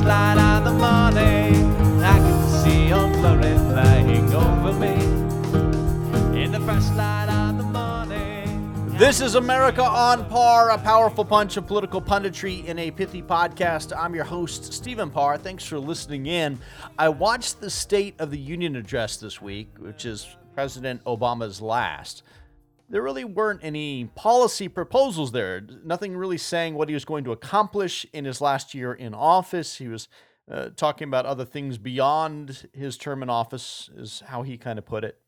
light of the morning, I can see your glory flying over me. In the light of the morning. This is America on Par, a powerful punch of political punditry in a pithy podcast. I'm your host, Stephen Parr. Thanks for listening in. I watched the State of the Union address this week, which is President Obama's last. There really weren't any policy proposals there. Nothing really saying what he was going to accomplish in his last year in office. He was uh, talking about other things beyond his term in office, is how he kind of put it.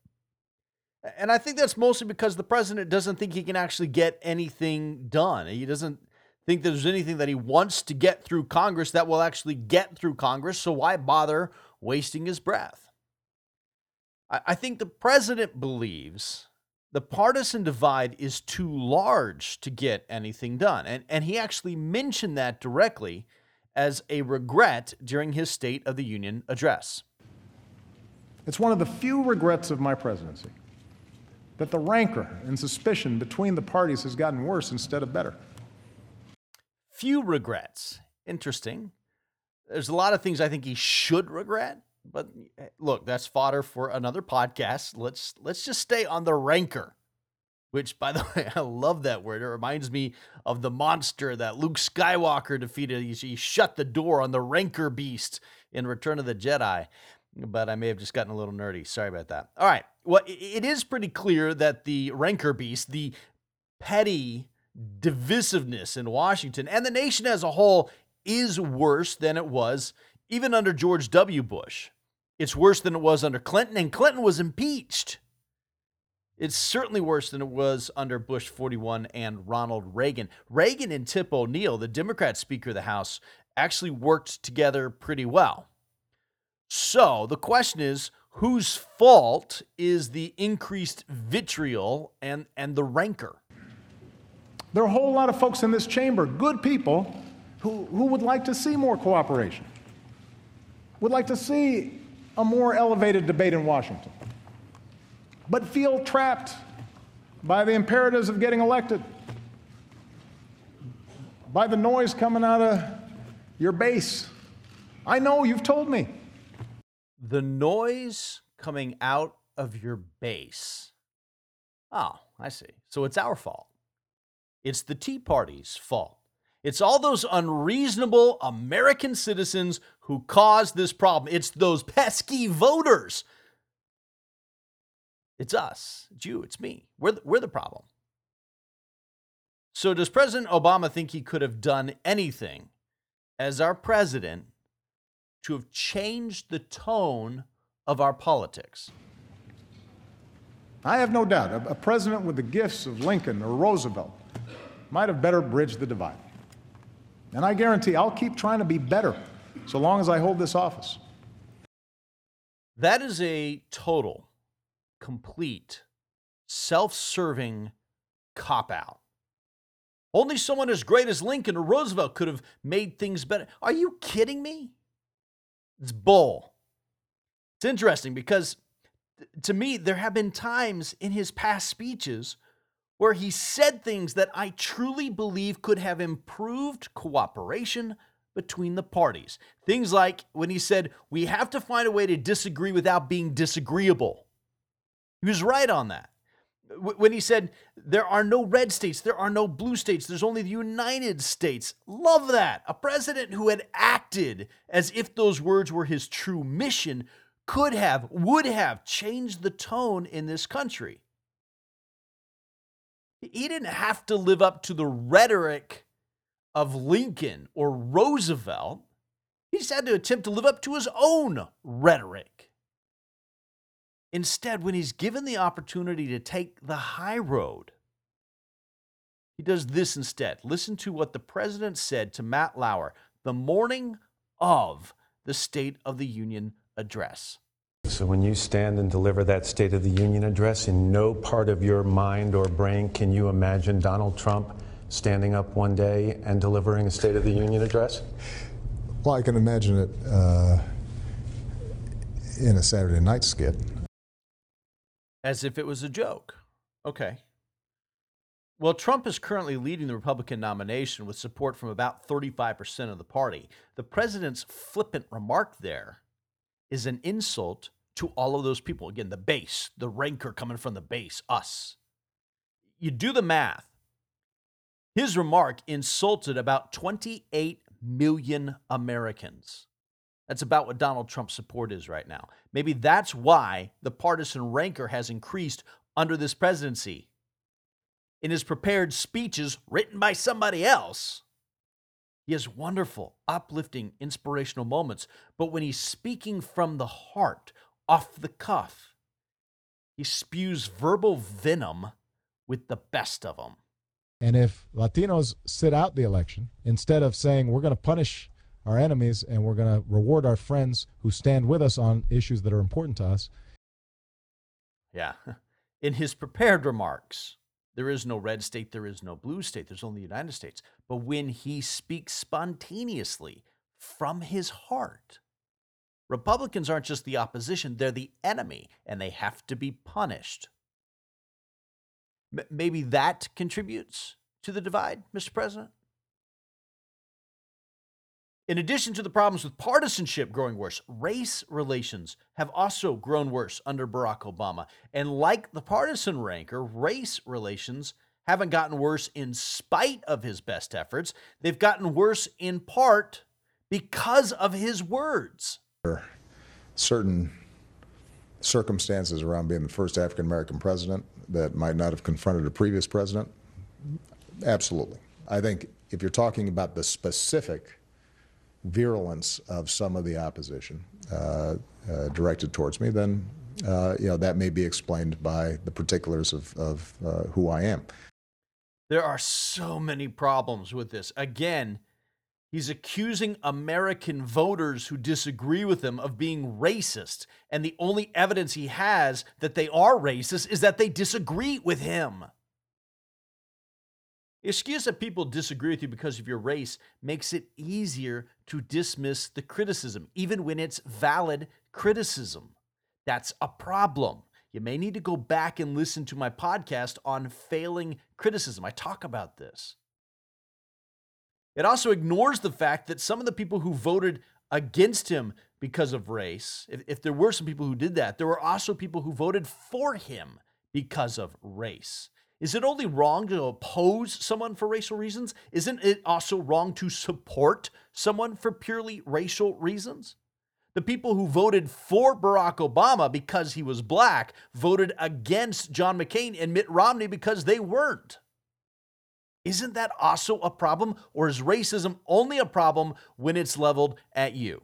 And I think that's mostly because the president doesn't think he can actually get anything done. He doesn't think there's anything that he wants to get through Congress that will actually get through Congress. So why bother wasting his breath? I, I think the president believes the partisan divide is too large to get anything done. And, and he actually mentioned that directly as a regret during his State of the Union address. It's one of the few regrets of my presidency that the rancor and suspicion between the parties has gotten worse instead of better. Few regrets. Interesting. There's a lot of things I think he should regret, but eh, look, that's fodder for another podcast. Let's let's just stay on the rancor. Which, by the way, I love that word. It reminds me of the monster that Luke Skywalker defeated. He, he shut the door on the rancor beast in Return of the Jedi but I may have just gotten a little nerdy. Sorry about that. All right. Well, it is pretty clear that the rancor beast, the petty divisiveness in Washington and the nation as a whole, is worse than it was even under George W. Bush. It's worse than it was under Clinton, and Clinton was impeached. It's certainly worse than it was under Bush 41 and Ronald Reagan. Reagan and Tip O'Neill, the Democrat Speaker of the House, actually worked together pretty well. So the question is whose fault is the increased vitriol and, and the rancor? There are a whole lot of folks in this chamber, good people, who, who would like to see more cooperation, would like to see a more elevated debate in Washington, but feel trapped by the imperatives of getting elected, by the noise coming out of your base. I know you've told me the noise coming out of your base. Oh, I see. So it's our fault. It's the Tea Party's fault. It's all those unreasonable American citizens who caused this problem. It's those pesky voters. It's us. It's you. It's me. We're the, we're the problem. So, does President Obama think he could have done anything as our president to have changed the tone of our politics. I have no doubt a, a president with the gifts of Lincoln or Roosevelt might have better bridged the divide. And I guarantee I'll keep trying to be better so long as I hold this office. That is a total, complete, self serving cop out. Only someone as great as Lincoln or Roosevelt could have made things better. Are you kidding me? It's bull. It's interesting because to me, there have been times in his past speeches where he said things that I truly believe could have improved cooperation between the parties. Things like when he said, We have to find a way to disagree without being disagreeable. He was right on that when he said there are no red states, there are no blue states, there's only the United States. Love that. A president who had acted as if those words were his true mission could have, would have changed the tone in this country. He didn't have to live up to the rhetoric of Lincoln or Roosevelt. He just had to attempt to live up to his own rhetoric. Instead, when he's given the opportunity to take the high road, he does this instead. Listen to what the president said to Matt Lauer the morning of the State of the Union address. So, when you stand and deliver that State of the Union address, in no part of your mind or brain can you imagine Donald Trump standing up one day and delivering a State of the Union address? Well, I can imagine it uh, in a Saturday night skit as if it was a joke. Okay. Well, Trump is currently leading the Republican nomination with support from about 35% of the party. The president's flippant remark there is an insult to all of those people. Again, the base, the rancor coming from the base, us. You do the math. His remark insulted about 28 million Americans. That's about what Donald Trump's support is right now. Maybe that's why the partisan rancor has increased under this presidency. In his prepared speeches written by somebody else, he has wonderful, uplifting, inspirational moments. But when he's speaking from the heart, off the cuff, he spews verbal venom with the best of them. And if Latinos sit out the election, instead of saying we're going to punish our enemies and we're going to reward our friends who stand with us on issues that are important to us. Yeah. In his prepared remarks, there is no red state, there is no blue state, there's only the United States. But when he speaks spontaneously from his heart, Republicans aren't just the opposition, they're the enemy, and they have to be punished. M- maybe that contributes to the divide, Mr. President? In addition to the problems with partisanship growing worse, race relations have also grown worse under Barack Obama. And like the partisan rancor, race relations haven't gotten worse in spite of his best efforts. They've gotten worse in part because of his words. Certain circumstances around being the first African American president that might not have confronted a previous president? Absolutely. I think if you're talking about the specific virulence of some of the opposition uh, uh, directed towards me, then uh, you know that may be explained by the particulars of, of uh, who I am. There are so many problems with this. Again, he's accusing American voters who disagree with him of being racist, and the only evidence he has that they are racist is that they disagree with him. Excuse that people disagree with you because of your race makes it easier to dismiss the criticism, even when it's valid criticism. That's a problem. You may need to go back and listen to my podcast on failing criticism. I talk about this. It also ignores the fact that some of the people who voted against him because of race, if, if, there were some people who did that, there were also people who voted for him because of race. Is it only wrong to oppose someone for racial reasons? Isn't it also wrong to support someone for purely racial reasons? The people who voted for Barack Obama because he was black voted against John McCain and Mitt Romney because they weren't. Isn't that also a problem? Or is racism only a problem when it's leveled at you?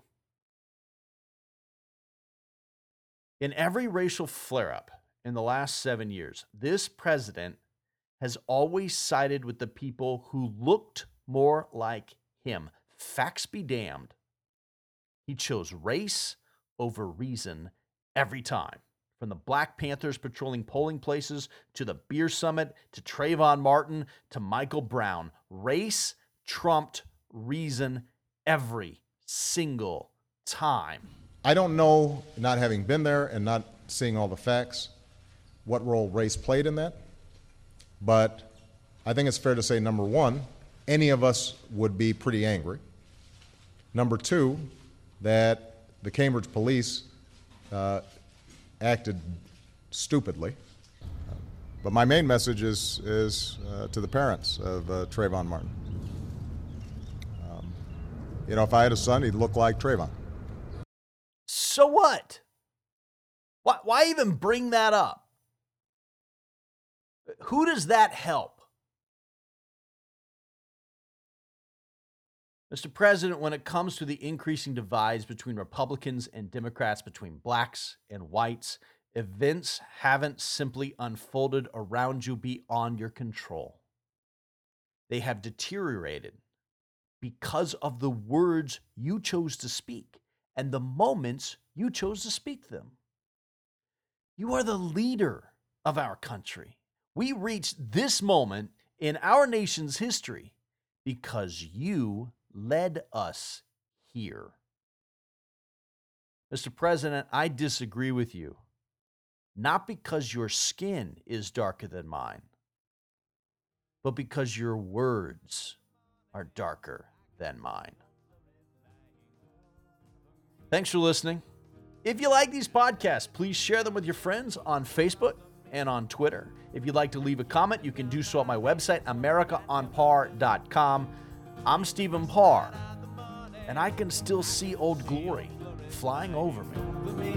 In every racial flare up, in the last seven years, this president has always sided with the people who looked more like him. Facts be damned. He chose race over reason every time. From the Black Panthers patrolling polling places to the Beer Summit to Trayvon Martin to Michael Brown, race trumped reason every single time. I don't know, not having been there and not seeing all the facts, what role race played in that. But I think it's fair to say number one, any of us would be pretty angry. Number two, that the Cambridge police uh, acted stupidly. But my main message is, is uh, to the parents of uh, Trayvon Martin. Um, you know, if I had a son, he'd look like Trayvon. So what? Why, why even bring that up? Who does that help? Mr. President, when it comes to the increasing divides between Republicans and Democrats, between blacks and whites, events haven't simply unfolded around you beyond your control. They have deteriorated because of the words you chose to speak and the moments you chose to speak them. You are the leader of our country. We reached this moment in our nation's history because you led us here. Mr. President, I disagree with you. Not because your skin is darker than mine, but because your words are darker than mine. Thanks for listening. If you like these podcasts, please share them with your friends on Facebook and on Twitter. If you'd like to leave a comment, you can do so at my website, AmericaOnPar.com. I'm Stephen Parr, and I can still see Old Glory flying over me.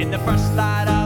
In the first light